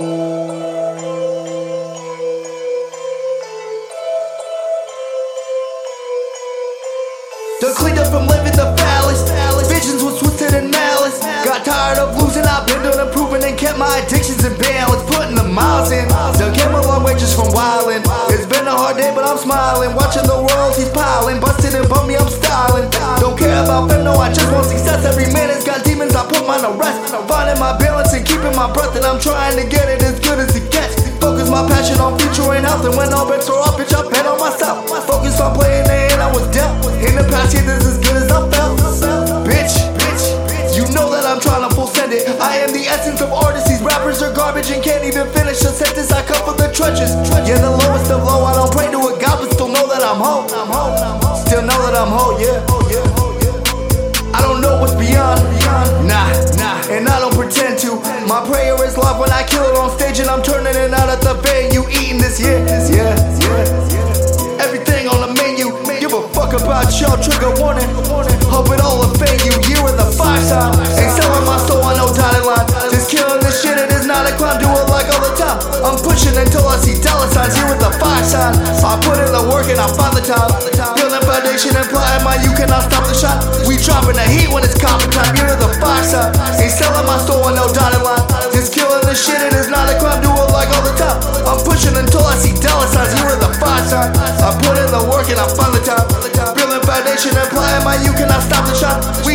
The cleanup from living the palace. Visions were twisted and mad. Smiling. Watching the royalties piling. Busted and bummy, I'm styling. Don't care about fame, no, I just want success. Every minute's got demons, I put mine to rest. Finding my balance and keeping my breath, and I'm trying to get it as good as it gets. Focus my passion on future and health, and when all bets are off, bitch, I bet on myself. Focus on playing the hand I was dealt. In the past year, this is good as I felt. Bitch, bitch, you know that I'm trying to full send it. I am the essence of artists. These rappers are garbage and can't even finish a sentence. I come from the trenches. Yeah, the lowest I'm whole. Still know that I'm whole, yeah. I don't know what's beyond, nah, nah, and I don't pretend to. My prayer is love when I kill it on stage, and I'm turning it out at the venue, eating this, yeah, yeah, yeah. Everything on the menu, give a fuck about y'all, trigger warning. Hope it all offend you, year of the fire sign. Ain't my soul on no dotted line. I'm pushing until I see dollar signs, here with the fire sign. I put in the work and I find the time. Building foundation, implying my you cannot stop the shot. We dropping the heat when it's coffin time, you're the fire sign. Ain't selling my soul on no dotted line. Just killing this shit, and it is not a crime, do it like all the time. I'm pushing until I see dollar signs, here with the fire sign. I put in the work and I find the time. Building foundation, implying my you cannot stop the shot. We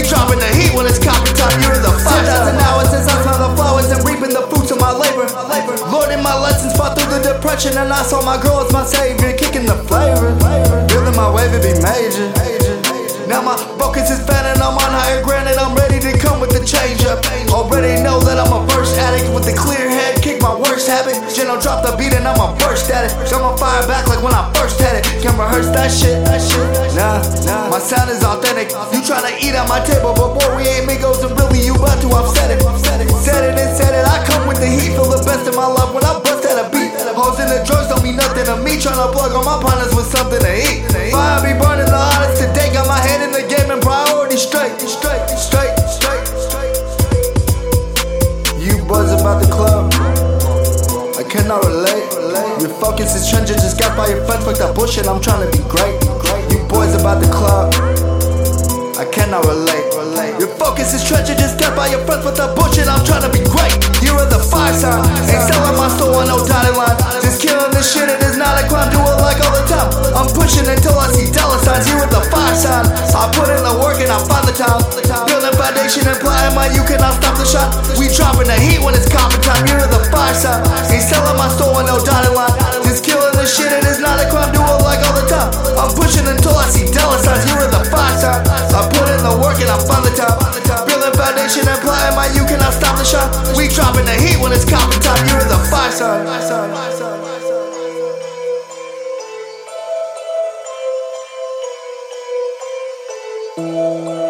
my labor. Learning my lessons, fought through the depression, and I saw my girl as my savior, kicking the flavor. Feeling my wave, it be major. Now my focus is and I'm on higher ground and I'm ready to come with the change up. Already know that I'm a first addict with a clear head, kick my worst habit. General drop the beat and I'ma burst at it. I'ma fire back like when I first had it. Can't rehearse that shit. Nah, nah, my sound is authentic. You tryna eat at my table, but boy, we ain't migos and really you about to upset me, plug on my partners with something to eat. Fire be burning the hottest today, got my head in the game and priority straight, straight, straight, straight, straight. You buzz about the club. I cannot relate. Your focus is trenches, just got by your friends. Fuck that bullshit, I'm trying to be great. You boys about the club. I cannot relate. Your focus is treasure, just got by your friends with that bullshit. I'm trying to be great. You're the fire sign. Ain't selling my soul on no dotted line. I put in the work and I find the time. Building foundation, implying my you cannot stop the shot. We dropping the heat when it's coffin time. You're the fire sign. Ain't selling my soul on no dotted line. Just killing the shit, it is not a crime. Do it like all the time. I'm pushing until I see dollar signs. You're the fire sign. I put in the work and I find the time. Building foundation, implying my you cannot stop the shot. We dropping the heat when it's coffin Música